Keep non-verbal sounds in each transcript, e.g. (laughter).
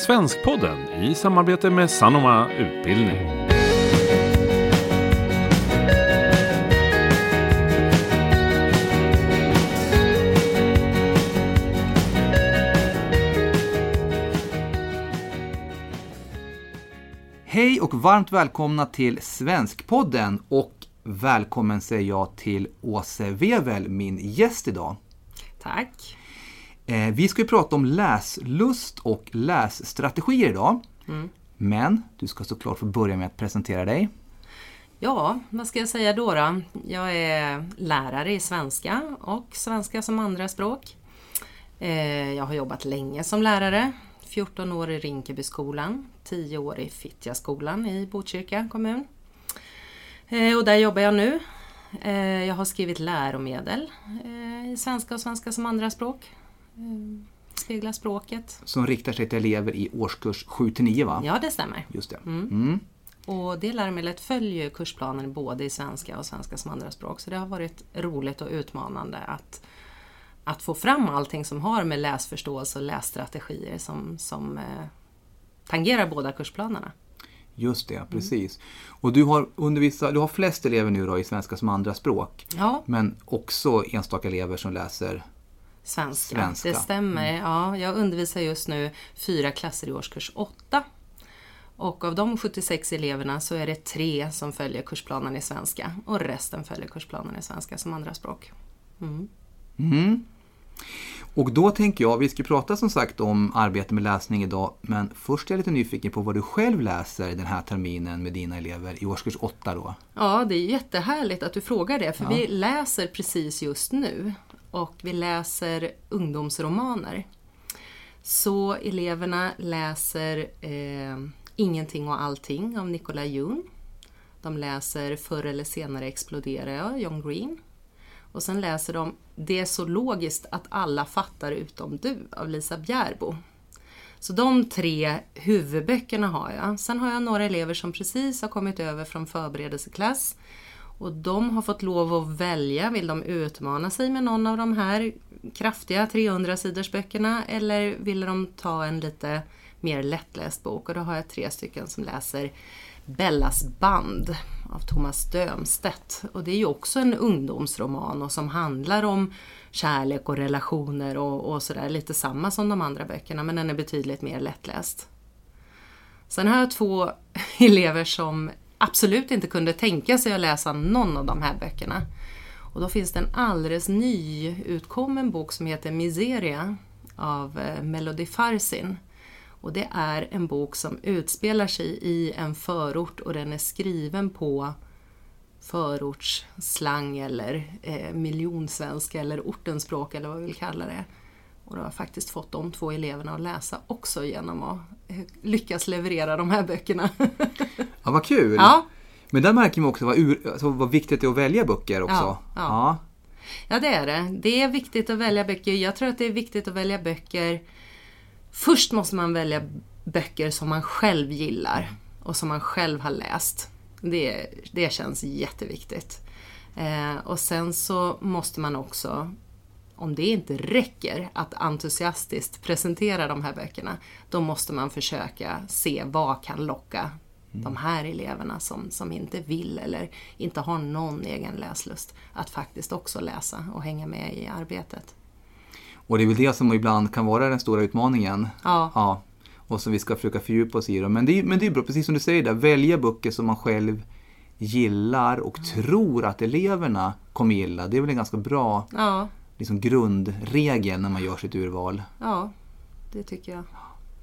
Svenskpodden i samarbete med Sanoma Utbildning. Hej och varmt välkomna till Svenskpodden och välkommen säger jag till Åse Wevel, min gäst idag. Tack. Eh, vi ska ju prata om läslust och lässtrategier idag. Men du ska såklart få börja med att presentera dig. Ja, vad ska jag säga då? då? Jag är lärare i svenska och svenska som andraspråk. Eh, Jag har jobbat länge som lärare. 14 år i Rinkebyskolan, 10 år i Fittjaskolan i Botkyrka kommun. Eh, Och där jobbar jag nu. Jag har skrivit läromedel i svenska och svenska som andraspråk. Eh, Speglar språket. Som riktar sig till elever i årskurs 7-9 va? Ja, det stämmer. Just det. Mm. Och det läromedlet följer kursplanen både i svenska och svenska som andraspråk. Så det har varit roligt och utmanande att, att få fram allting som har med läsförståelse och lässtrategier som, som eh, tangerar båda kursplanerna. Just det, precis. Och du har, undervisat, du har flest elever nu då i svenska som andraspråk. Ja, Men också enstaka elever som läser svenska. Svenska. Mm. Det stämmer. Ja, jag undervisar just nu fyra klasser i årskurs 8. Och av de 76 eleverna så är det tre som följer kursplanen i svenska och resten följer kursplanen i svenska som andraspråk. Mm. Mm. Och då tänker jag, vi ska prata som sagt om arbete med läsning idag, men först är jag lite nyfiken på vad du själv läser den här terminen med dina elever i årskurs 8 då. Ja, det är jättehärligt att du frågar det, för vi läser precis just nu. Och vi läser ungdomsromaner. Så eleverna läser eh, Ingenting och allting av Nicola Jung. De läser Förr eller senare exploderar jag, John Green. Och sen läser de Det är så logiskt att alla fattar utom du av Lisa Bjärbo. Så de tre huvudböckerna har jag. Sen har jag några elever som precis har kommit över från förberedelseklass. Och de har fått lov att välja, vill de utmana sig med någon av de här kraftiga 300 sidors böckerna eller vill de ta en lite mer lättläst bok? Och då har jag tre stycken som läser Bellas band av Thomas Dömstedt. Och det är ju också en ungdomsroman och som handlar om kärlek och relationer och, och sådär. Lite samma som de andra böckerna men den är betydligt mer lättläst. Sen har jag två (laughs) elever som absolut inte kunde tänka sig att läsa någon av de här böckerna. Och då finns det en alldeles nyutkommen bok som heter Miseria av eh, Melody Farsin. Och det är en bok som utspelar sig i en förort och den är skriven på förortsslang eller eh, miljonsvenska eller ortenspråk eller vad vi vill kalla det. Och då har jag faktiskt fått de två eleverna att läsa också genom att lyckas leverera de här böckerna. (laughs) Ja, vad kul! ja, Men där märker man också vad, ur, alltså, vad viktigt det är att välja böcker också. Ja, ja. Ja, det är det. Det är viktigt att välja böcker. Jag tror att det är viktigt att välja böcker. Först måste man välja böcker som man själv gillar och som man själv har läst. Det, det känns jätteviktigt. Eh, och sen så måste man också, om det inte räcker att entusiastiskt presentera de här böckerna, då måste man försöka se vad kan locka de här eleverna som, som inte vill eller inte har någon egen läslust att faktiskt också läsa och hänga med i arbetet. Och det är väl det som ibland kan vara den stora utmaningen. Ja, Ja, och som vi ska försöka fördjupa oss i. Då. Men det, är- men det är bra, precis som du säger där, välja böcker som man själv gillar och tror att eleverna kommer gilla. Det är väl en ganska bra ja, liksom, grundregel när man gör sitt urval. ja, det tycker jag.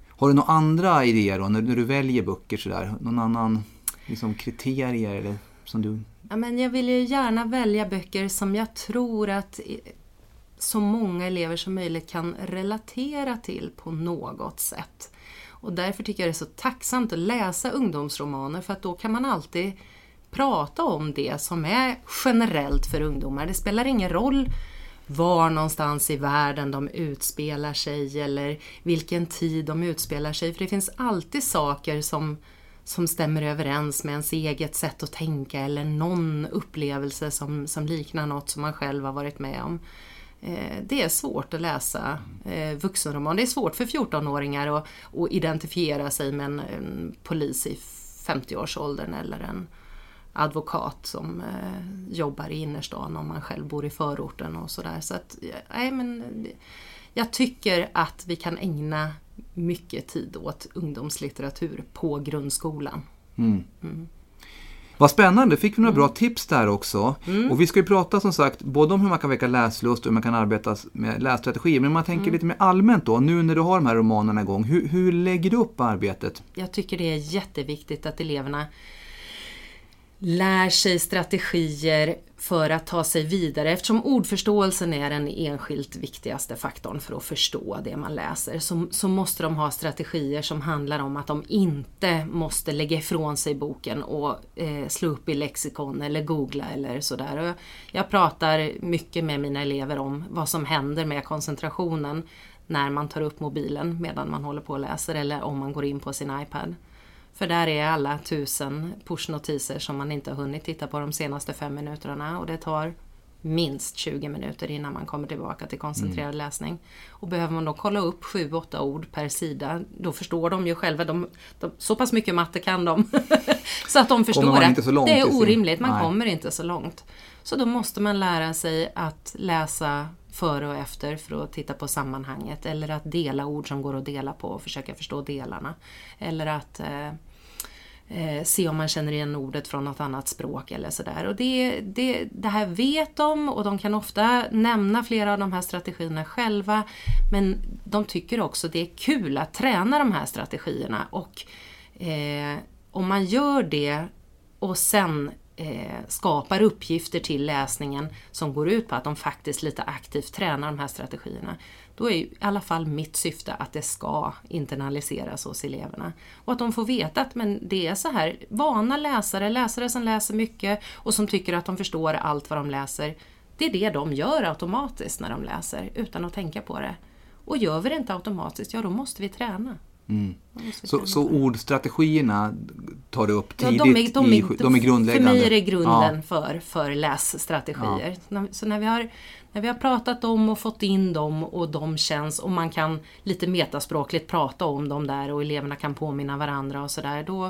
Har du några andra idéer då, när, när du väljer böcker sådär? Någon annan liksom, kriterier eller som du... Ja, men jag vill ju gärna välja böcker som jag tror att så många elever som möjligt kan relatera till på något sätt. Och därför tycker jag det är så tacksamt att läsa ungdomsromaner för att då kan man alltid prata om det som är generellt för ungdomar. Det spelar ingen roll var någonstans i världen de utspelar sig eller vilken tid de utspelar sig. För det finns alltid saker som, som stämmer överens med ens eget sätt att tänka eller någon upplevelse som, som liknar något som man själv har varit med om. Eh, det är svårt att läsa eh, vuxenroman. Det är svårt för 14-åringar att, att identifiera sig med en, en polis i 50-årsåldern eller en advokat som eh, jobbar i innerstan om man själv bor i förorten och sådär. Så att, nej, men jag tycker att vi kan ägna mycket tid åt ungdomslitteratur på grundskolan. Mm. Mm. Vad spännande, fick vi några mm. bra tips där också. Mm. Och vi ska ju prata som sagt både om hur man kan väcka läslust och hur man kan arbeta med lässtrategier. Men om man tänker mm. lite mer allmänt då, nu när du har de här romanerna igång, hur, hur lägger du upp arbetet? Jag tycker det är jätteviktigt att eleverna lär sig strategier för att ta sig vidare. Eftersom ordförståelsen är den enskilt viktigaste faktorn för att förstå det man läser så, så, måste de ha strategier som handlar om att de inte måste lägga ifrån sig boken och eh, slå upp i lexikon eller googla eller sådär. Jag, jag pratar mycket med mina elever om vad som händer med koncentrationen när man tar upp mobilen medan man håller på och läser eller om man går in på sin iPad. För där är alla tusen pushnotiser som man inte har hunnit titta på de senaste fem minuterna och det tar minst 20 minuter innan man kommer tillbaka till koncentrerad mm. läsning. Och behöver man då kolla upp 7-8 ord per sida, då förstår de ju själva, de, de, så pass mycket matte kan de, (laughs) så att de förstår att det är orimligt, man Nej. kommer inte så långt. Så då måste man lära sig att läsa före och efter för att titta på sammanhanget eller att dela ord som går att dela på och försöka förstå delarna. Eller att eh, eh, se om man känner igen ordet från något annat språk eller sådär. Och det, det, det här vet de och de kan ofta nämna flera av de här strategierna själva. Men de tycker också det är kul att träna de här strategierna och eh, om man gör det och sen eh, skapar uppgifter till läsningen som går ut på att de faktiskt lite aktivt tränar de här strategierna. Då är i alla fall mitt syfte att det ska internaliseras hos eleverna. Och att de får veta att men det är så här, vana läsare, läsare som läser mycket och som tycker att de förstår allt vad de läser. Det är det de gör automatiskt när de läser utan att tänka på det. Och gör vi det inte automatiskt, ja då måste vi träna. Mm. Så, så ordstrategierna tar du upp tidigt? Ja, de, är, de, är, i, de är grundläggande? För mig är det grunden ja. för, för lässtrategier. Ja. Så när vi, har, när vi har pratat om och fått in dem och de känns och man kan lite metaspråkligt prata om dem där och eleverna kan påminna varandra och sådär. Då,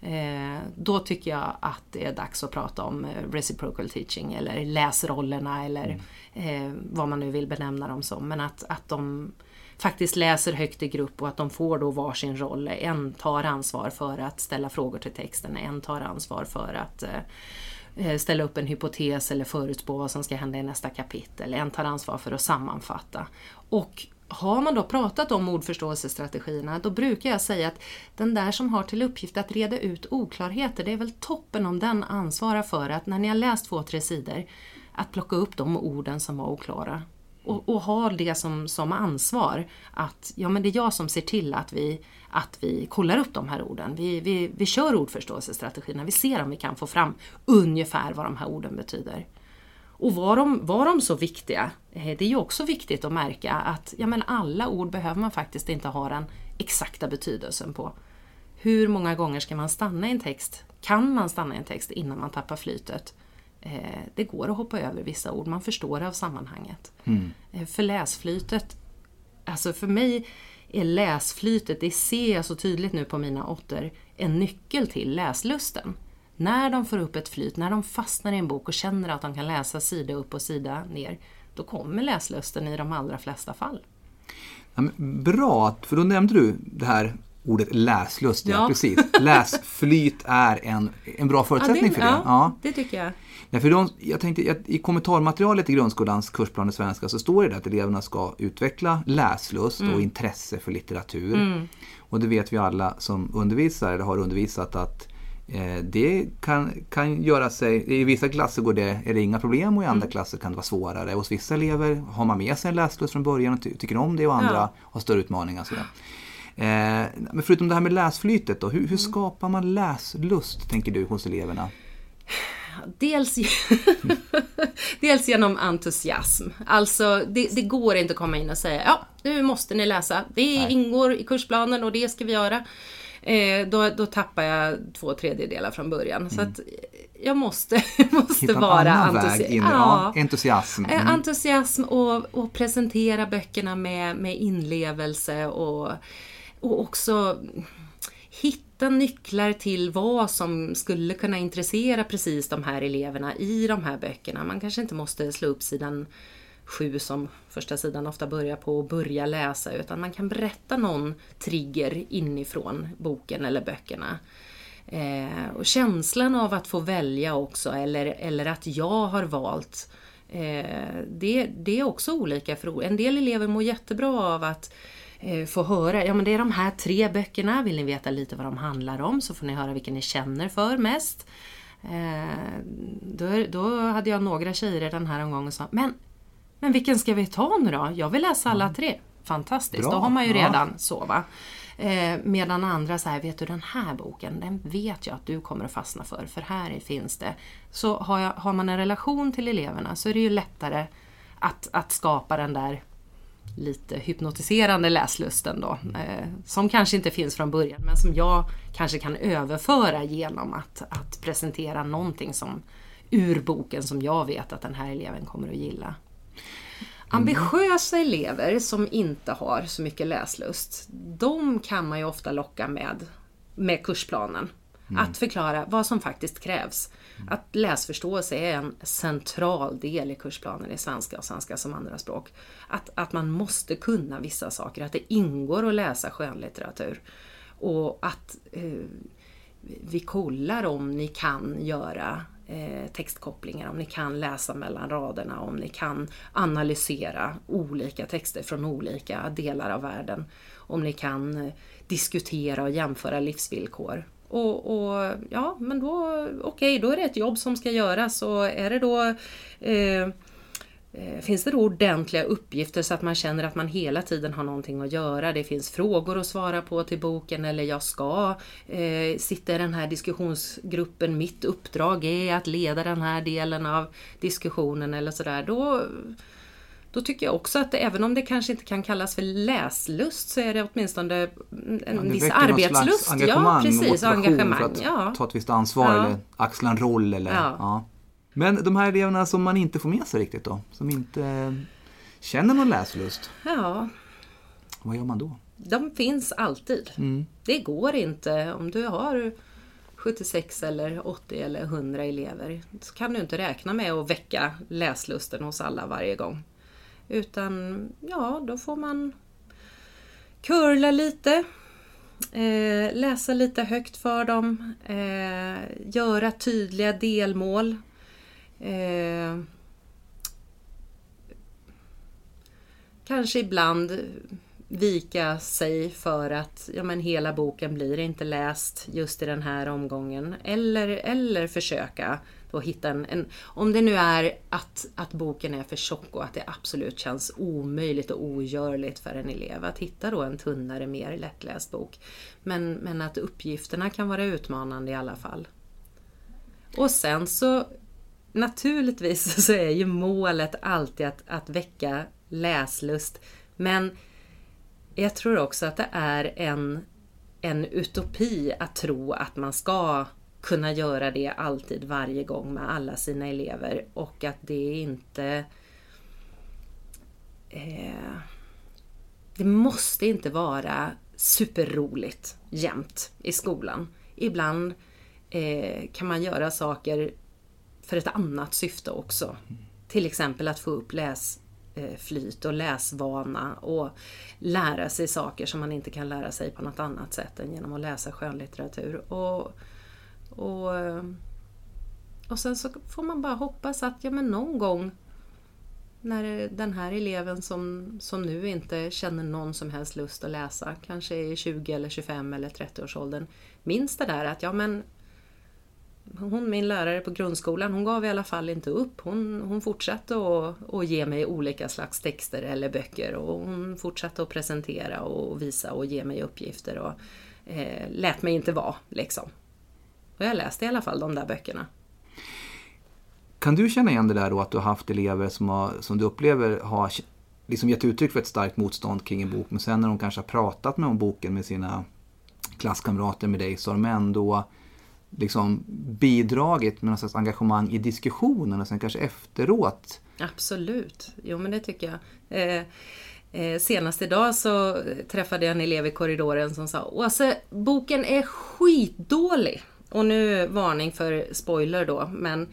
eh, då tycker jag att det är dags att prata om eh, reciprocal teaching eller läsrollerna eller mm. eh, vad man nu vill benämna dem som. Men att, att de faktiskt läser högt i grupp och att de får då varsin roll. En tar ansvar för att ställa frågor till texten, en tar ansvar för att eh, ställa upp en hypotes eller förutspå vad som ska hända i nästa kapitel. En tar ansvar för att sammanfatta. Och har man då pratat om ordförståelsestrategierna, då brukar jag säga att den där som har till uppgift att reda ut oklarheter, det är väl toppen om den ansvarar för att när ni har läst två, tre sidor, att plocka upp de orden som var oklara och, och ha det som, som ansvar att ja, men det är jag som ser till att vi, att vi kollar upp de här orden. Vi, vi, vi kör ordförståelsestrategierna, vi ser om vi kan få fram ungefär vad de här orden betyder. Och var de, var de så viktiga? Eh, det är ju också viktigt att märka att ja, men alla ord behöver man faktiskt inte ha den exakta betydelsen på. Hur många gånger ska man stanna i en text? Kan man stanna i en text innan man tappar flytet? Eh, det går att hoppa över vissa ord, man förstår av sammanhanget. Mm. Eh, för läsflytet, alltså för mig är läsflytet, det ser jag så tydligt nu på mina åttor, en nyckel till läslusten. När de får upp ett flyt, när de fastnar i en bok och känner att de kan läsa sida upp och sida ner, då kommer läslusten i de allra flesta fall. Ja, bra, för då nämnde du det här ordet läslust. Ja. ja. precis. Läsflyt är en, en bra förutsättning ja, det, för det. Ja, det tycker jag. Ja, för de, jag tänkte, I kommentarmaterialet i grundskolans kursplan i svenska så står det att eleverna ska utveckla läslust mm. och intresse för litteratur. Mm. Och det vet vi alla som undervisar eller har undervisat att eh, det kan, kan göra sig, i vissa klasser går det, är det inga problem och i andra mm. klasser kan det vara svårare. Hos vissa elever har man med sig en läslust från början och ty tycker om det och andra ja. har större utmaningar. Så eh, men förutom det här med läsflytet då, hur, hur skapar man läslust tänker du hos eleverna? dels, (laughs) dels genom entusiasm. Alltså det, det, går inte att komma in och säga ja, nu måste ni läsa. Det Nej. ingår i kursplanen och det ska vi göra. Eh, då, då tappar jag två tredjedelar från början. Mm. Så att, jag måste, (laughs) måste Hitta vara annan väg entusi- in i ja. entusiasm. Eh, Mm. entusiasm och, och presentera böckerna med, med inlevelse och, och också hitta nycklar till vad som skulle kunna intressera precis de här eleverna i de här böckerna. Man kanske inte måste slå upp sidan sju som första sidan ofta börjar på och börja läsa utan man kan berätta någon trigger inifrån boken eller böckerna. Eh, och känslan av att få välja också eller, eller att jag har valt eh, det, det är också olika för En del elever mår jättebra av att eh, få höra, ja men det är de här tre böckerna, vill ni veta lite vad de handlar om så får ni höra vilken ni känner för mest. Eh, då, då hade jag några tjejer den här omgången som sa, men, men vilken ska vi ta nu då? Jag vill läsa alla tre. Fantastiskt, Bra, då har man ju ja. redan så va. Eh, medan andra säger, vet du den här boken, den vet jag att du kommer att fastna för, för här finns det. Så har, jag, har man en relation till eleverna så är det ju lättare att, att skapa den där lite hypnotiserande läslusten då. Eh, som kanske inte finns från början men som jag kanske kan överföra genom att, att presentera någonting som ur boken som jag vet att den här eleven kommer att gilla. Ambitiösa elever som inte har så mycket läslust, de kan man ju ofta locka med, med kursplanen. Att förklara vad som faktiskt krävs. Att läsförståelse är en central del i kursplanen i svenska och svenska som andraspråk. Att, att man måste kunna vissa saker, att det ingår att läsa skönlitteratur. Och att eh, vi kollar om ni kan göra eh, textkopplingar, om ni kan läsa mellan raderna, om ni kan analysera olika texter från olika delar av världen. Om ni kan eh, diskutera och jämföra livsvillkor. Och, och ja, men då, okej, då är det ett jobb som ska göras och är det då eh, Eh, Finns det då ordentliga uppgifter så att man känner att man hela tiden har någonting att göra? Det finns frågor att svara på till boken eller jag ska eh, sitta i den här diskussionsgruppen. Mitt uppdrag är att leda den här delen av diskussionen eller sådär. Då, då tycker jag också att även om det kanske inte kan kallas för läslust så är det åtminstone en Ja, det viss arbetslust. engagemang ja, precis. och engagemang. för att Ja. ta ett visst ansvar Ja. eller axla en roll. Eller, Ja. ja. Men de här eleverna som man inte får med sig riktigt då? Som inte känner någon läslust? ja, Vad gör man då? de finns alltid. Mm. Det går inte om du har 76 eller 80 eller 100 elever så kan du inte räkna med att väcka läslusten hos alla varje gång. Utan ja, då får man curla lite, eh, läsa lite högt för dem, eh, göra tydliga delmål. Eh, kanske ibland vika sig för att ja, men hela boken blir inte läst just i den här omgången. Eller, eller försöka då hitta en, en... Om det nu är att, att boken är för tjock och att det absolut känns omöjligt och ogörligt för en elev att hitta då en tunnare, mer lättläst bok. Men, men att uppgifterna kan vara utmanande i alla fall. Och sen så naturligtvis (laughs) så är ju målet alltid att, att väcka läslust. Men jag tror också att det är en, en utopi att tro att man ska kunna göra det alltid varje gång med alla sina elever och att det inte eh, det måste inte vara superroligt jämt i skolan. Ibland eh, kan man göra saker för ett annat syfte också. Till exempel att få upp läsflyt eh, och läsvana och lära sig saker som man inte kan lära sig på något annat sätt än genom att läsa skönlitteratur. Och, och, eh, och sen så får man bara hoppas att ja, men någon gång när den här eleven som, som nu inte känner någon som helst lust att läsa, kanske i 20 eller 25 eller 30-årsåldern, minns det där att ja men hon, min lärare på grundskolan, hon gav i alla fall inte upp. Hon, hon fortsatte att, att ge mig olika slags texter eller böcker och hon fortsatte att presentera och visa och ge mig uppgifter och eh, lät mig inte vara liksom. Och jag läste i alla fall de där böckerna. Kan du känna igen det där då att du har haft elever som, har, som du upplever har liksom gett uttryck för ett starkt motstånd kring en bok men sen när de kanske har pratat med om boken med sina klasskamrater med dig så har de ändå liksom bidragit med något slags engagemang i diskussionen och sen kanske efteråt. Absolut, jo men det tycker jag. Eh, eh, senast idag så träffade jag en elev i korridoren som sa Åse, boken är skitdålig. Och nu varning för spoiler då, men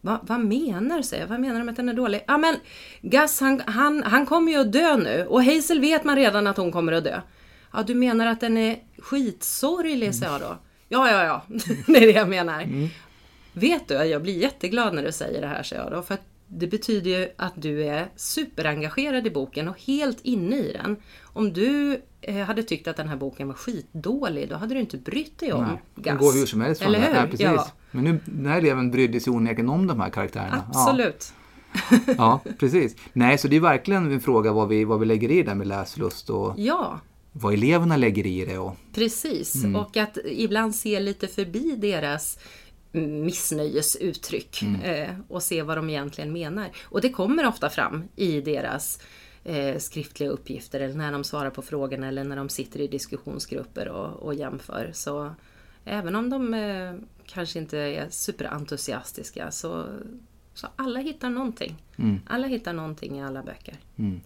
Va, vad menar du? Säger. Vad menar du med att den är dålig? Ja men Gus han, han, han kommer ju att dö nu och Hazel vet man redan att hon kommer att dö. Ja du menar att den är skitsorglig, mm. sa jag då. Ja, ja, ja, (laughs) det är det jag menar. Mm. Vet du, jag blir jätteglad när du säger det här, säger jag då. För att det betyder ju att du är superengagerad i boken och helt inne i den. Om du eh, hade tyckt att den här boken var skitdålig, då hade du inte brytt dig om Nej, Gas. Den går hur som helst Eller hur? Ja, precis. Ja. Men nu, den här eleven brydde sig onekligen om de här karaktärerna. Absolut. Ja. ja, precis. Nej, så det är verkligen en fråga vad vi, vad vi lägger i det med läslust och ja. vad eleverna lägger i det. Och... Precis, mm. och att ibland se lite förbi deras missnöjesuttryck mm. eh, och se vad de egentligen menar. Och det kommer ofta fram i deras eh, skriftliga uppgifter eller när de svarar på frågorna eller när de sitter i diskussionsgrupper och, och jämför. Så även om de eh, kanske inte är superentusiastiska så, så alla hittar någonting. Mm. Alla hittar någonting i alla böcker. Mm.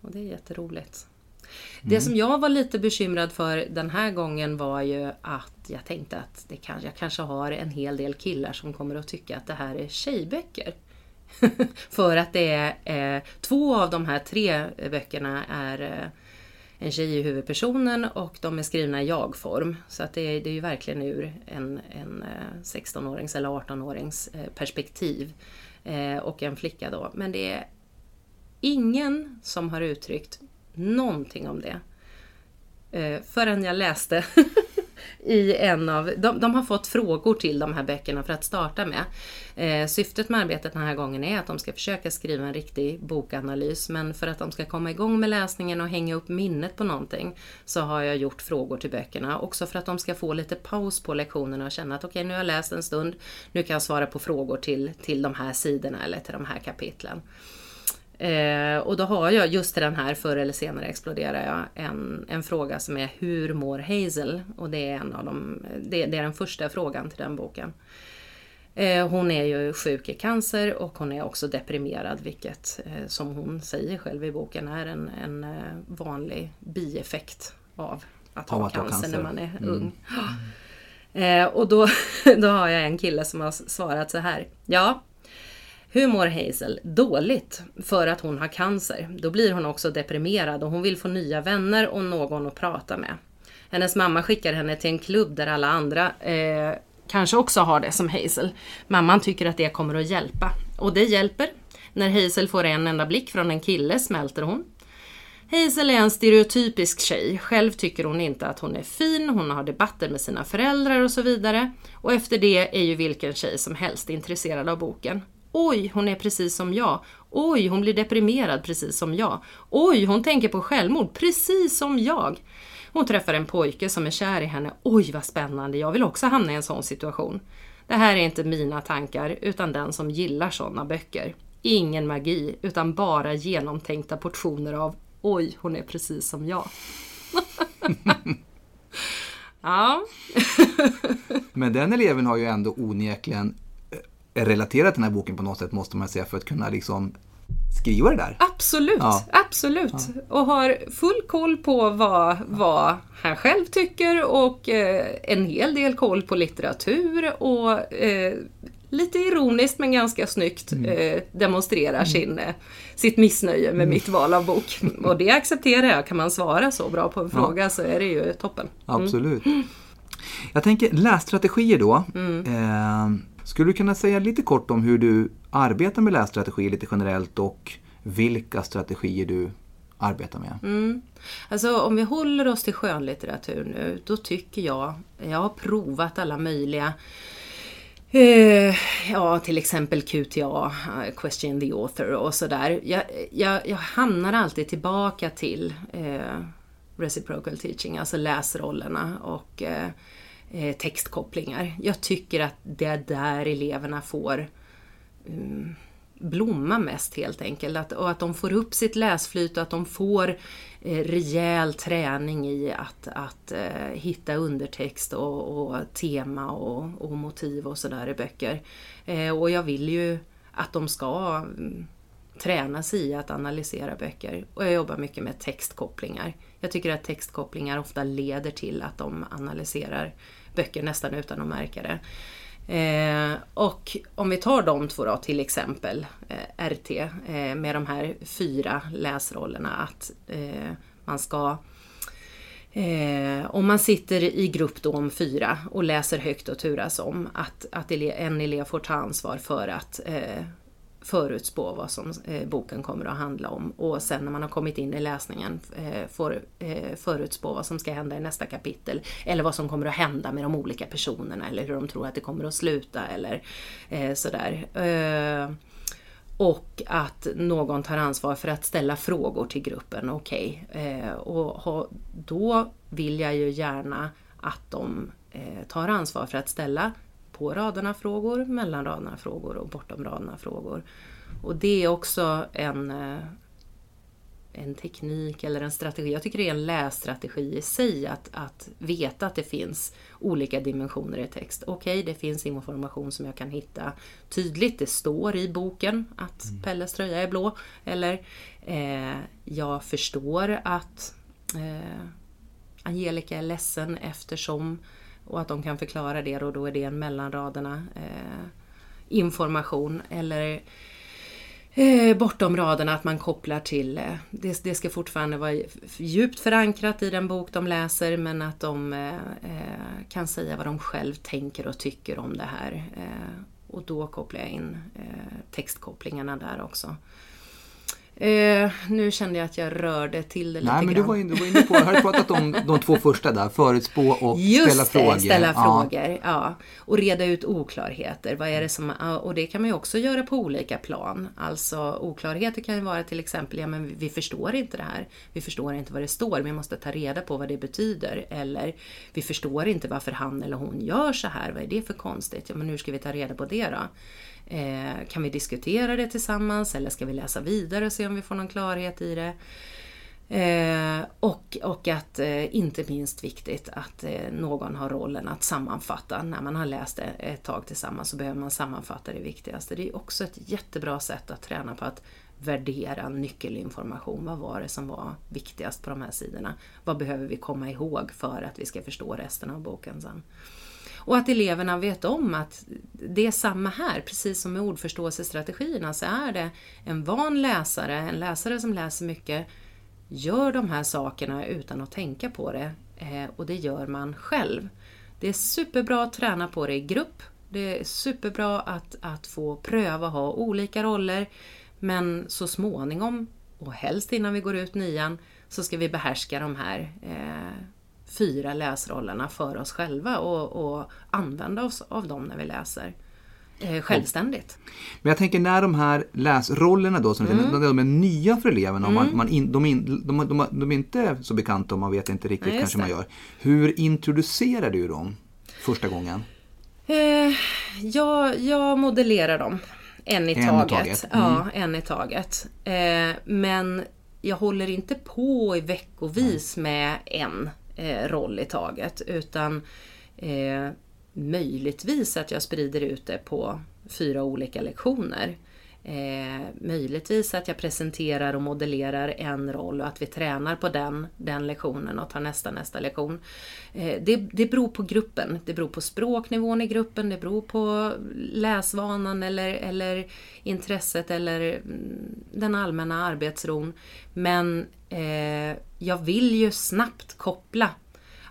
Och det är jätteroligt. Det mm. som jag var lite bekymrad för den här gången var ju att jag tänkte att det kan, jag kanske har en hel del killar som kommer att tycka att det här är tjejböcker. (laughs) för att det är eh, två av de här tre böckerna är eh, en tjej i huvudpersonen och de är skrivna i jag-form. Så att det, är, det är ju verkligen ur en, en 16-årings eller 18-årings eh, perspektiv. Eh, och en flicka då. Men det är ingen som har uttryckt någonting om det. Eh, förrän jag läste (laughs) i en av, de, de, har fått frågor till de här böckerna för att starta med. Eh, syftet med arbetet den här gången är att de ska försöka skriva en riktig bokanalys men för att de ska komma igång med läsningen och hänga upp minnet på någonting så har jag gjort frågor till böckerna. Också för att de ska få lite paus på lektionerna och känna att okej okay, nu har jag läst en stund, nu kan jag svara på frågor till, till de här sidorna eller till de här kapitlen. Eh, och då har jag just den här Förr eller senare exploderar jag en, en fråga som är Hur mår Hazel? Och det är, en av de, det, det är den första frågan till den boken. Eh, hon är ju sjuk i cancer och hon är också deprimerad vilket eh, som hon säger själv i boken är en, en eh, vanlig bieffekt av att ha cancer, cancer, när man är mm. ung. (gasps) Eh, och då, (laughs) då har jag en kille som har svarat så här. Ja, hur mår Hazel? Dåligt, för att hon har cancer. Då blir hon också deprimerad och hon vill få nya vänner och någon att prata med. Hennes mamma skickar henne till en klubb där alla andra eh, kanske också har det som Hazel. Mamman tycker att det kommer att hjälpa. Och det hjälper. När Hazel får en enda blick från en kille smälter hon. Hazel är en stereotypisk tjej. Själv tycker hon inte att hon är fin, hon har debatter med sina föräldrar och så vidare. Och efter det är ju vilken tjej som helst intresserad av boken. Oj, hon är precis som jag. Oj, hon blir deprimerad precis som jag. Oj, hon tänker på självmord precis som jag. Hon träffar en pojke som är kär i henne. Oj, vad spännande, jag vill också hamna i en sån situation. Det här är inte mina tankar, utan den som gillar såna böcker. Ingen magi, utan bara genomtänkta portioner av Oj, hon är precis som jag. (laughs) ja. Men den eleven har ju ändå onekligen är relaterad till den här boken på något sätt måste man säga för att kunna liksom skriva det där. Absolut, ja. absolut. Ja. Och har full koll på vad, vad han själv tycker och eh, en hel del koll på litteratur och eh, lite ironiskt men ganska snyggt mm. eh, demonstrerar mm. sin, eh, sitt missnöje med mm. mitt val av bok. (laughs) Och det accepterar jag. Kan man svara så bra på en fråga ja. så är det ju toppen. Mm. Absolut. Jag tänker lässtrategier då. Skulle du kunna säga lite kort om hur du arbetar med lässtrategi lite generellt och vilka strategier du arbetar med? Mm. Alltså om vi håller oss till skönlitteratur nu, då tycker jag, jag har provat alla möjliga eh, ja, till exempel QTA, Question the Author och sådär. Jag, jag, jag hamnar alltid tillbaka till eh, reciprocal teaching, alltså läsrollerna och eh, eh, textkopplingar. Jag tycker att det är där eleverna får um, blomma mest helt enkelt. Att, och att de får upp sitt läsflyt och att de får eh, rejäl träning i att, att eh, hitta undertext och, och tema och, och, motiv och sådär i böcker. Eh, och jag vill ju att de ska tränas träna sig i att analysera böcker. Och jag jobbar mycket med textkopplingar. Jag tycker att textkopplingar ofta leder till att de analyserar böcker nästan utan att märka det. Eh, och om vi tar de två då, till exempel eh, RT eh, med de här fyra läsrollerna att eh, man ska eh, om man sitter i grupp då om fyra och läser högt och turas om att, att en elev får ta ansvar för att eh, förutspå vad som eh, boken kommer att handla om och sen när man har kommit in i läsningen eh, får eh, förutspå vad som ska hända i nästa kapitel eller vad som kommer att hända med de olika personerna eller hur de tror att det kommer att sluta eller eh, sådär. Eh, och att någon tar ansvar för att ställa frågor till gruppen, okej. Okay. Eh, och då vill jag ju gärna att de eh, tar ansvar för att ställa på raderna frågor, mellan raderna frågor och bortom raderna frågor. Och det är också en, eh, en teknik eller en strategi. Jag tycker det är en lässtrategi i sig att, att veta att det finns olika dimensioner i text. Okej, okay, det finns information som jag kan hitta tydligt. Det står i boken att mm. Pelles tröja är blå. Eller eh, jag förstår att eh, Angelica är ledsen eftersom och att de kan förklara det och då är det en mellan raderna eh, information. Eller eh, bortom raderna att man kopplar till, eh, det, det, ska fortfarande vara djupt förankrat i den bok de läser men att de eh, eh, kan säga vad de själv tänker och tycker om det här. Eh, och då kopplar jag in eh, textkopplingarna där också. Eh, nu kände jag att jag rörde till det lite Nej, men grann. Du var, inne, du var inne på, jag hade pratat om (laughs) de två första där, förutspå och Just ställa det, frågor. ställa ja. frågor. Ja. Och reda ut oklarheter. Vad är det som, och det kan man ju också göra på olika plan. Alltså oklarheter kan ju vara till exempel, ja men vi förstår inte det här. Vi förstår inte vad det står, vi måste ta reda på vad det betyder. Eller vi förstår inte varför han eller hon gör så här, vad är det för konstigt? Ja men hur ska vi ta reda på det då? Eh, kan vi diskutera det tillsammans eller ska vi läsa vidare och se om vi får någon klarhet i det? Eh, och, och att, eh, inte minst viktigt, att eh, någon har rollen att sammanfatta. När man har läst det ett tag tillsammans så behöver man sammanfatta det viktigaste. Det är också ett jättebra sätt att träna på att värdera nyckelinformation. Vad var det som var viktigast på de här sidorna? Vad behöver vi komma ihåg för att vi ska förstå resten av boken sen? Och att eleverna vet om att det är samma här, precis som med ordförståelsestrategierna så är det en van läsare, en läsare som läser mycket, gör de här sakerna utan att tänka på det eh, och det gör man själv. Det är superbra att träna på det i grupp. Det är superbra att, att få pröva ha olika roller men så småningom, och helst innan vi går ut nian, så ska vi behärska de här eh, fyra läsrollerna för oss själva och, och använda oss av dem när vi läser eh, självständigt. Men jag tänker när de här läsrollerna då, som mm. de är nya för eleverna, mm. man, man in, de, in, de, de, de, är inte så bekanta och man vet inte riktigt Nej, kanske det. man gör. Hur introducerar du dem första gången? Eh, jag, jag modellerar dem. En i en taget. taget. Mm. Ja, en i taget. Eh, men jag håller inte på i veckovis med en Eh, roll i taget utan eh, möjligtvis att jag sprider ut det på fyra olika lektioner. Eh, möjligtvis att jag presenterar och modellerar en roll och att vi tränar på den, den lektionen och tar nästa nästa lektion. Eh, det, det beror på gruppen, det beror på språknivån i gruppen, det beror på läsvanan eller, eller intresset eller mm, den allmänna arbetsron. Men eh, jag vill ju snabbt koppla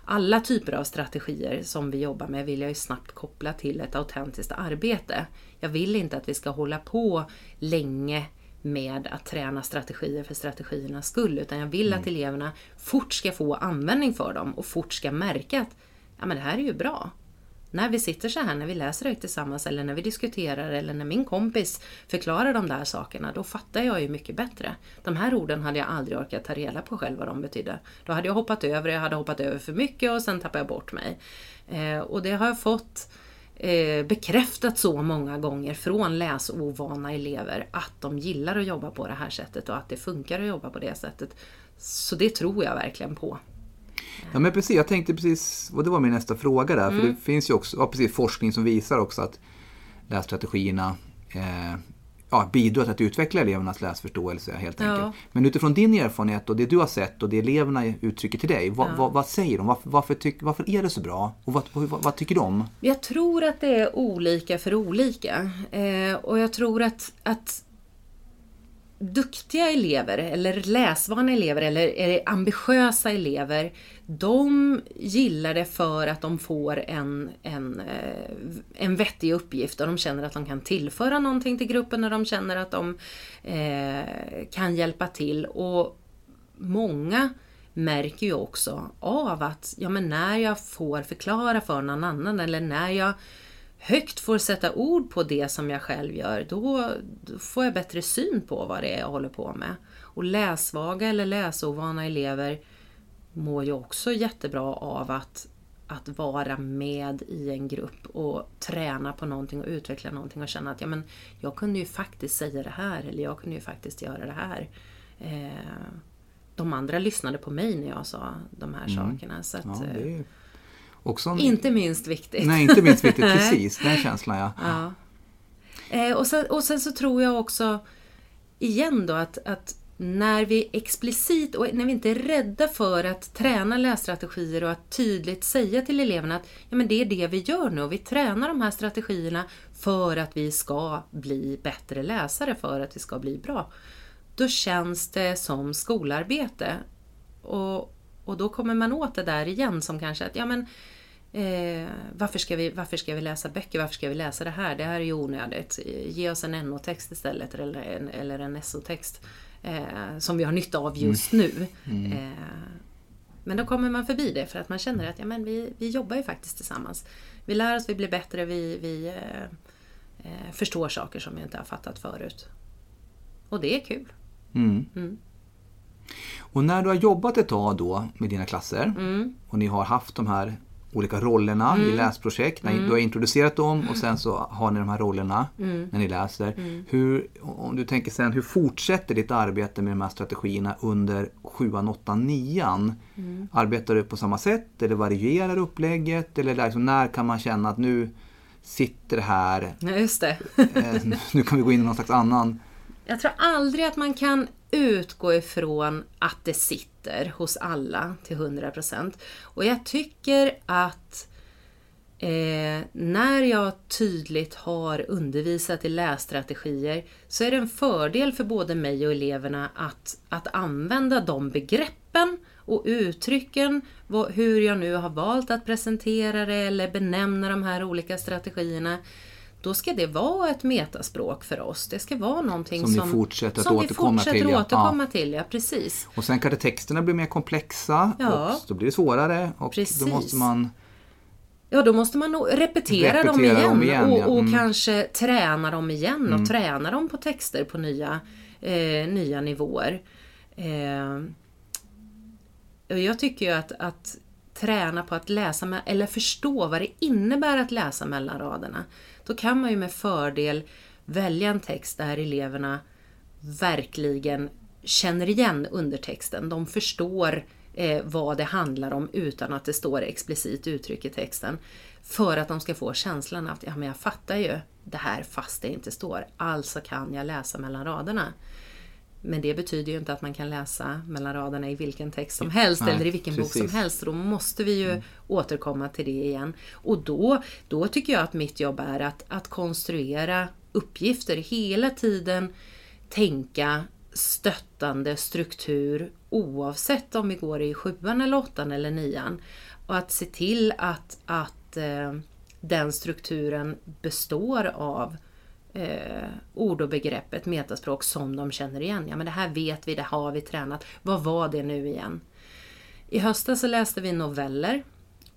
alla typer av strategier som vi jobbar med vill jag ju snabbt koppla till ett autentiskt arbete. Jag vill inte att vi ska hålla på länge med att träna strategier för strategiernas skull, utan jag vill mm. att eleverna fort ska få användning för dem och fort ska märka att ja, men det här är ju bra när vi sitter så här, när vi läser högt tillsammans eller när vi diskuterar eller när min kompis förklarar de där sakerna, då fattar jag ju mycket bättre. De här orden hade jag aldrig orkat ta reda på själv vad de betydde. Då hade jag hoppat över, jag hade hoppat över för mycket och sen tappade jag bort mig. Eh, och det har jag fått eh, bekräftat så många gånger från läsovana elever att de gillar att jobba på det här sättet och att det funkar att jobba på det sättet. Så det tror jag verkligen på. Ja men precis, jag tänkte precis, och det var min nästa fråga där, Mm. för det finns ju också ja, precis, forskning som visar också att lässtrategierna eh, ja, bidrar till att utveckla elevernas läsförståelse helt Ja. enkelt. Men utifrån din erfarenhet och det du har sett och det eleverna uttrycker till dig, vad, vad, vad säger de? Varför, varför, tyck, varför är det så bra? Och vad, vad, vad tycker de? Jag tror att det är olika för olika. Eh, och jag tror att, att duktiga elever, eller läsvana elever, eller, ambitiösa elever, de gillar det för att de får en, en, eh, en vettig uppgift och de känner att de kan tillföra någonting till gruppen och de känner att de eh, kan hjälpa till. Och många märker ju också av att ja, men när jag får förklara för någon annan eller när jag högt får sätta ord på det som jag själv gör, då, då får jag bättre syn på vad det är jag håller på med. Och läsvaga eller läsovana elever mår ju också jättebra av att, att vara med i en grupp och träna på någonting och utveckla någonting och känna att ja, men jag kunde ju faktiskt säga det här eller jag kunde ju faktiskt göra det här. Eh, de andra lyssnade på mig när jag sa de här sakerna. Så att, Ja, det är också en, Inte minst viktigt. Nej, inte minst viktigt. (laughs) (laughs) Precis, den känslan ja. Ja. Eh, och, sen, och sen så tror jag också igen då att, att när vi explicit och när vi inte är rädda för att träna lässtrategier och att tydligt säga till eleverna att ja, men det är det vi gör nu och vi tränar de här strategierna för att vi ska bli bättre läsare, för att vi ska bli bra. Då känns det som skolarbete. Och, och då kommer man åt det där igen som kanske att ja men Eh, varför, ska vi, varför ska vi läsa böcker? Varför ska vi läsa det här? Det här är ju onödigt. Ge oss en NO-text istället eller en, eller en SO-text eh, som vi har nytta av just nu. Eh, men då kommer man förbi det för att man känner att ja, men vi, vi jobbar ju faktiskt tillsammans. Vi lär oss, vi blir bättre, vi, vi eh, eh, förstår saker som vi inte har fattat förut. Och det är kul. Mm. Mm. Och när du har jobbat ett tag då med dina klasser Mm. och ni har haft de här olika rollerna i läsprojekt, när du har introducerat dem och sen så har ni de här rollerna Mm. när ni läser. Hur, om du tänker sen, hur fortsätter ditt arbete med de här strategierna under 7, 8, 9? Mm. Arbetar du på samma sätt eller varierar upplägget? Eller liksom, när kan man känna att nu sitter det här, Ja, just det. eh, nu kan vi gå in i någon slags annan Jag tror aldrig att man kan utgå ifrån att det sitter hos alla till 100%. Och jag tycker att eh, när jag tydligt har undervisat i lässtrategier så är det en fördel för både mig och eleverna att, att använda de begreppen och uttrycken, hur jag nu har valt att presentera det eller benämna de här olika strategierna. Då ska det vara ett metaspråk för oss. Det ska vara någonting Som ni som, fortsätter att som återkomma fortsätter till, ja. återkomma till. Ja, precis. Och sen kanske texterna blir mer komplexa Ja. och då blir det svårare och Precis. då måste man Ja, då måste man nog repetera, dem Repetera igen, dem igen, och, ja. och Mm. kanske träna dem igen och träna dem på texter på nya, eh, nya nivåer. Eh, jag tycker ju att, att träna på att läsa, med, eller förstå vad det innebär att läsa mellan raderna. Då kan man ju med fördel välja en text där eleverna verkligen känner igen undertexten. De förstår eh, vad det handlar om utan att det står explicit uttryck i texten. För att de ska få känslan att ja, men jag fattar ju det här fast det inte står. Alltså kan jag läsa mellan raderna. Men det betyder ju inte att man kan läsa mellan raderna i vilken text som helst Nej, eller i vilken bok som precis. helst. Då måste vi ju återkomma till det igen. Och då, då tycker jag att mitt jobb är att, att konstruera uppgifter hela tiden, tänka stöttande struktur oavsett om vi går i sjuan eller åttan eller nian. Och att se till att, att eh, den strukturen består av eh, ord och begrepp, ett metaspråk som de känner igen. Ja men det här vet vi, det har vi tränat. Vad var det nu igen? I höstas så läste vi noveller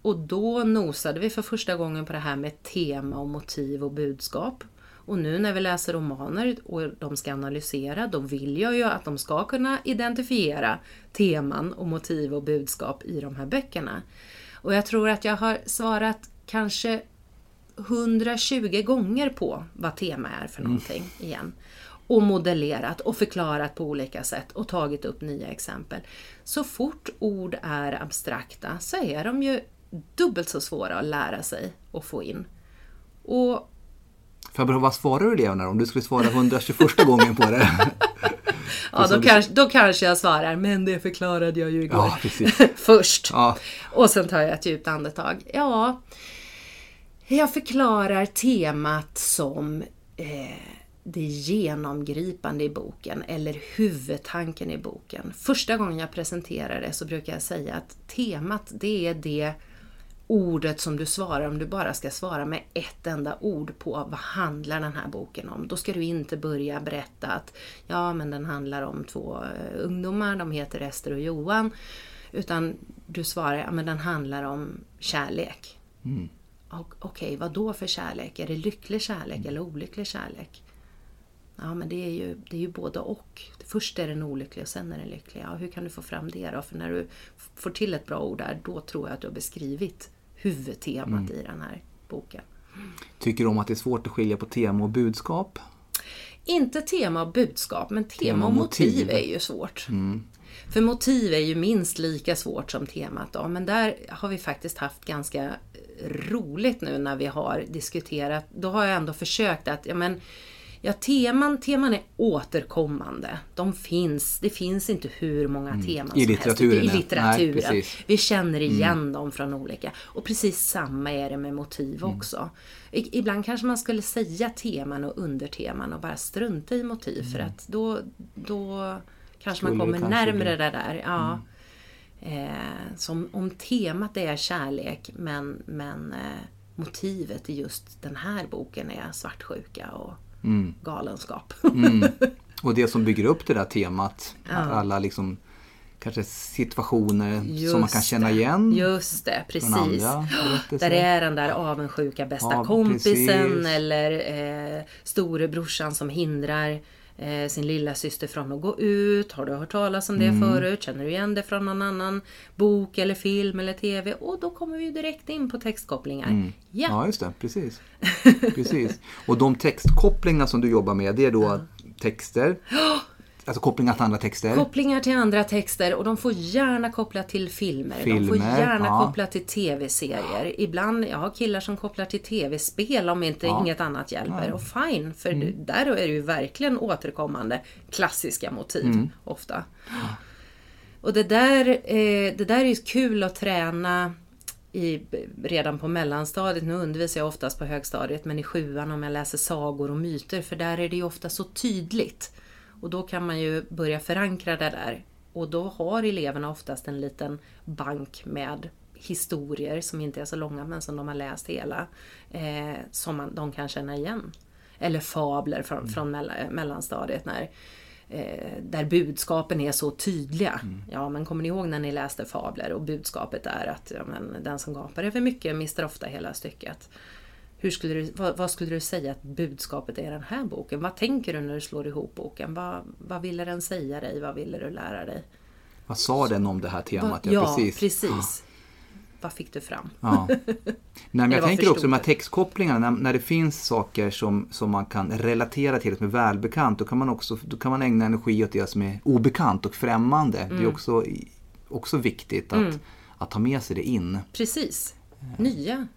och då nosade vi för första gången på det här med tema och motiv och budskap. Och nu när vi läser romaner och de ska analysera, då vill jag ju att de ska kunna identifiera teman och motiv och budskap i de här böckerna. Och jag tror att jag har svarat kanske 120 gånger på vad tema är för någonting igen. Och modellerat och förklarat på olika sätt och tagit upp nya exempel. Så fort ord är abstrakta så är de ju dubbelt så svåra att lära sig och få in. Och För vad svarar du eleverna om du skulle svara 121 gången på det? (laughs) ja, då, kanske, då kanske jag svarar, men det förklarade jag ju igår. Ja. (laughs) Först. Ja. Och sen tar jag ett djupt andetag. Ja, jag förklarar temat som eh, det genomgripande i boken eller huvudtanken i boken. Första gången jag presenterar det så brukar jag säga att temat det är det ordet som du svarar om du bara ska svara med ett enda ord på vad handlar den här boken om. Då ska du inte börja berätta att ja men den handlar om två eh, ungdomar, de heter Ester och Johan. Utan du svarar, ja men den handlar om kärlek. Mm. Okej, vad då för kärlek? Är det lycklig kärlek eller olycklig kärlek? Ja, men det är ju, det är ju både och. Först är den olycklig och sen är den lycklig. Ja, hur kan du få fram det då? För när du får till ett bra ord där, då tror jag att du har beskrivit huvudtemat i den här boken. Tycker du om att det är svårt att skilja på tema och budskap? Inte tema och budskap, men tema, Tema och motiv, motiv. är ju svårt. För motiv är ju minst lika svårt som temat. Då. Men där har vi faktiskt haft ganska roligt nu när vi har diskuterat. Då har jag ändå försökt att, ja men, ja teman, teman är återkommande. De finns, det finns inte hur många teman Mm. I som litteraturen, helst. I litteraturen. Nej. Mm. vi känner igen dem från olika. Och precis samma är det med motiv Mm. också. I, ibland kanske man skulle säga teman och underteman och bara strunta i motiv för att då, då kanske man Mm. Skulle det kommer Mm. det där. Ja. Eh, som om temat är kärlek men, men eh, motivet i just den här boken är svartsjuka och Mm. galenskap. (laughs) Och det som bygger upp det där temat, att alla liksom kanske situationer som man kan Just känna det. igen Just det, precis. andra Där är den där avundsjuka bästa Ja, kompisen precis. eller eh, storebrorsan som hindrar eh, sin lilla syster från att gå ut. Har du hört talas om det Mm. förut? Känner du igen det från någon annan bok eller film eller TV? Och då kommer vi direkt in på textkopplingar. Mm. Ja, Ja, just det. Precis. (laughs) precis. Och de textkopplingar som du jobbar med, det är då texter, alltså kopplingar till andra texter. Kopplingar till andra texter och de får gärna koppla till filmer. de får Filmer, gärna ja. koppla till TV-serier. Ibland, jag har killar som kopplar till TV-spel om inte Ja. inget annat hjälper. Och fine, för du- där är det ju verkligen återkommande klassiska motiv ofta. Och det där, eh, det där är ju kul att träna i, redan på mellanstadiet. Nu undervisar jag oftast på högstadiet men i sjuan om jag läser sagor och myter för där är det ju ofta så tydligt. Och då kan man ju börja förankra det där. Och då har eleverna oftast en liten bank med historier som inte är så långa men som de har läst hela. Eh, som man, de kan känna igen. Eller fabler från, från mell- mellanstadiet när eh, där budskapen är så tydliga. Ja, men kommer ni ihåg när ni läste fabler och budskapet är att ja, men, den som gapar över mycket mister ofta hela stycket. Hur skulle du, vad, vad skulle du säga att budskapet är i den här boken? Vad tänker du när du slår ihop boken? Vad, vad ville den säga dig? Vad ville du lära dig? Vad sa den om det här temat? Vad- ja, precis. precis. Vad fick du fram? Ja. Nej, (laughs) jag tänker också de här textkopplingarna, när, när det finns saker som, som man kan relatera till, som är välbekant, då kan man också då kan man ägna energi åt det som är obekant och främmande. Det Mm. är också, också viktigt att, att ta med sig det in. Precis. Nya.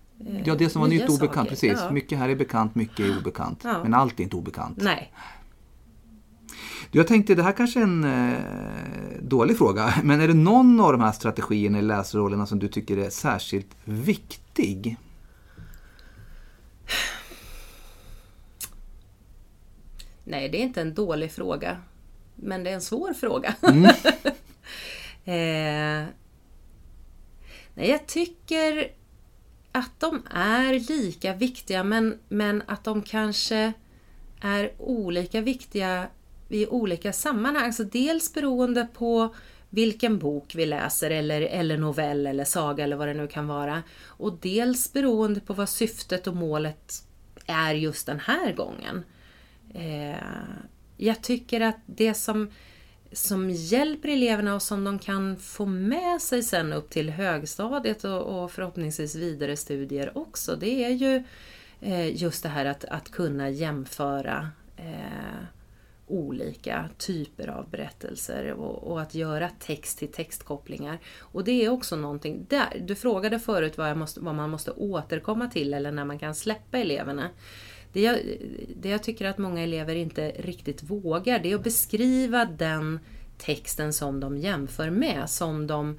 Ja, det som var nytt och obekant, precis. Ja. Mycket här är bekant, mycket är obekant. Ja. Men allt är inte obekant. Nej. Jag tänkte, det här kanske är en eh, dålig fråga, (laughs) men är det någon av de här strategierna i läsrollerna som du tycker är särskilt viktig? Nej, det är inte en dålig fråga. Men det är en svår fråga. Mm. (laughs) eh, nej, jag tycker att de är lika viktiga men, men att de kanske är olika viktiga i olika sammanhang. Alltså dels beroende på vilken bok vi läser eller, eller novell eller saga eller vad det nu kan vara. Och dels beroende på vad syftet och målet är just den här gången. Eh, jag tycker att det som, som hjälper eleverna och som de kan få med sig sen upp till högstadiet och, och förhoppningsvis vidare studier också, det är ju eh, just det här att, att kunna jämföra eh, olika typer av berättelser och, och, att göra text till textkopplingar. Och det är också någonting, där, du frågade förut vad, måste, vad, man måste återkomma till eller när man kan släppa eleverna. Det jag, det jag tycker att många elever inte riktigt vågar, det är att beskriva den texten som de jämför med, som de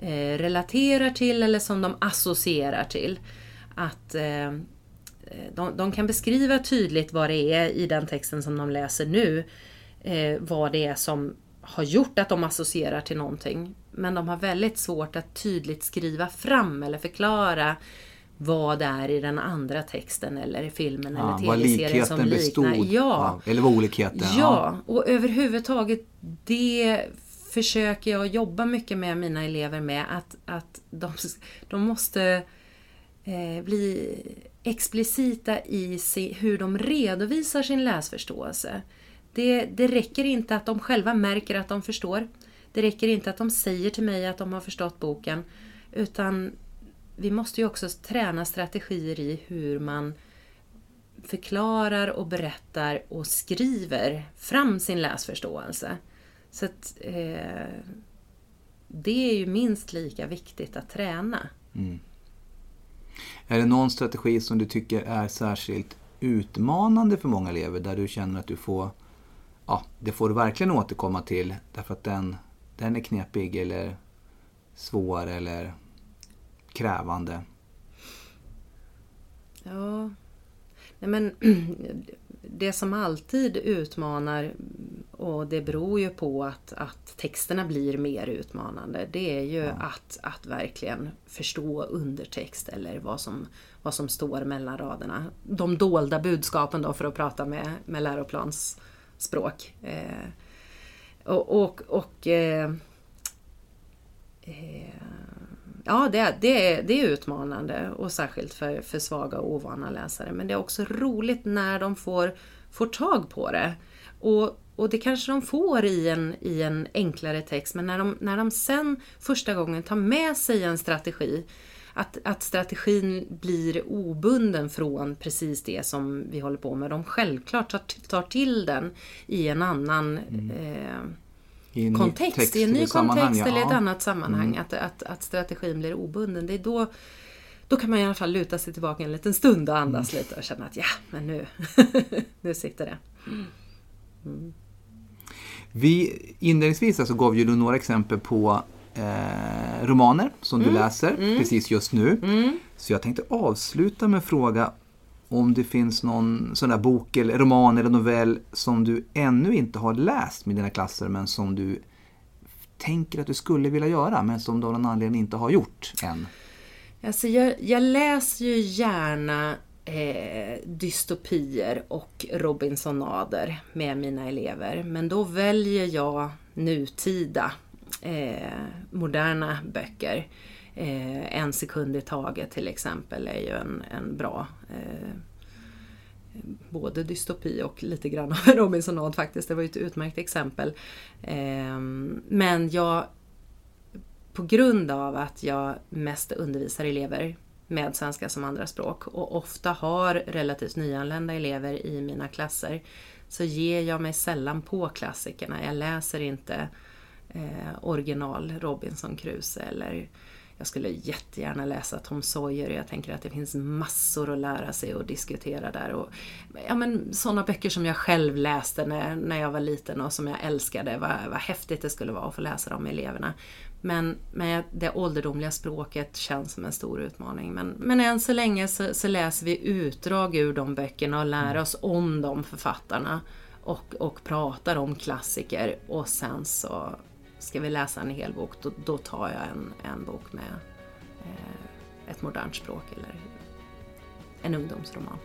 eh, relaterar till eller som de associerar till. Att eh, de, de, kan beskriva tydligt vad det är i den texten som de läser nu, eh, vad det är som har gjort att de associerar till någonting. Men de har väldigt svårt att tydligt skriva fram eller förklara vad det är i den andra texten eller i filmen ja, eller tv-serien som liknar. Bestod, ja. Eller vad olikheten. Ja, ja, och överhuvudtaget det försöker jag jobba mycket med mina elever med att, att de, de måste eh, bli explicita i se, hur de redovisar sin läsförståelse. Det, det räcker inte att de själva märker att de förstår. Det räcker inte att de säger till mig att de har förstått boken. Utan vi måste ju också träna strategier i hur man förklarar och berättar och skriver fram sin läsförståelse. Så att, eh, det är ju minst lika viktigt att träna. Mm. Är det någon strategi som du tycker är särskilt utmanande för många elever där du känner att du får, ja, det får du verkligen återkomma till därför att den, den är knepig eller svår eller krävande? Ja, Nej, men (clears throat) det som alltid utmanar och det beror ju på att, att texterna blir mer utmanande. Det är ju ja. att, att verkligen förstå undertext eller vad som, vad som står mellan raderna. De dolda budskapen då för att prata med, med läroplansspråk. Eh, och, och, och eh, eh, ja, det, det, är, det är utmanande och särskilt för, för svaga och ovana läsare. Men det är också roligt när de får, får tag på det. Och, och det kanske de får i en, i en enklare text, men när de, när de sen första gången tar med sig en strategi, att, att strategin blir obunden från precis det som vi håller på med. De självklart tar, tar till den i en annan mm. eh, i en kontext, text, i en ny kontext eller ett annat sammanhang. Mm. Att, att, att strategin blir obunden. Det är då, då kan man i alla fall luta sig tillbaka en liten stund och andas mm. lite och känna att ja, men nu, (laughs) nu sitter det. Mm. Vi, inledningsvis alltså gav ju du några exempel på eh, romaner som du mm. läser mm. precis just nu. Mm. Så jag tänkte avsluta med att fråga om det finns någon sån där bok, eller roman eller novell som du ännu inte har läst med dina klasser men som du tänker att du skulle vilja göra men som du av någon anledning inte har gjort än? Alltså jag, jag läser ju gärna eh, dystopier och Robinsonader med mina elever men då väljer jag nutida eh, moderna böcker. Eh, en sekund i taget till exempel är ju en, en bra eh, både dystopi och lite grann av en Robinsonad faktiskt. Det var ju ett utmärkt exempel. Eh, men jag, på grund av att jag mest undervisar elever med svenska som andraspråk och ofta har relativt nyanlända elever i mina klasser så ger jag mig sällan på klassikerna. Jag läser inte eh, original Robinson Crusoe eller jag skulle jättegärna läsa Tom Sawyer. Jag tänker att det finns massor att lära sig och diskutera där. Och, ja, men, sådana böcker som jag själv läste när, när jag var liten och som jag älskade. Vad, vad häftigt det skulle vara att få läsa dem med eleverna. Men, men det ålderdomliga språket känns som en stor utmaning. Men, men än så länge så, så läser vi utdrag ur de böckerna och lär oss om de författarna. Och, och pratar om klassiker och sen så ska vi läsa en hel bok, då, då tar jag en, en bok med eh, ett modernt språk eller en ungdomsroman.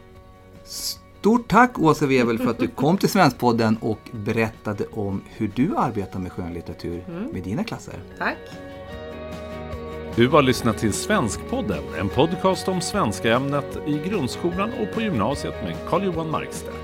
Stort tack Åsa Webel för att du kom till Svenskpodden och berättade om hur du arbetar med skönlitteratur mm. med dina klasser. Tack! Du har lyssnat till Svenskpodden, en podcast om svenska ämnet i grundskolan och på gymnasiet med Carl-Johan Markstedt.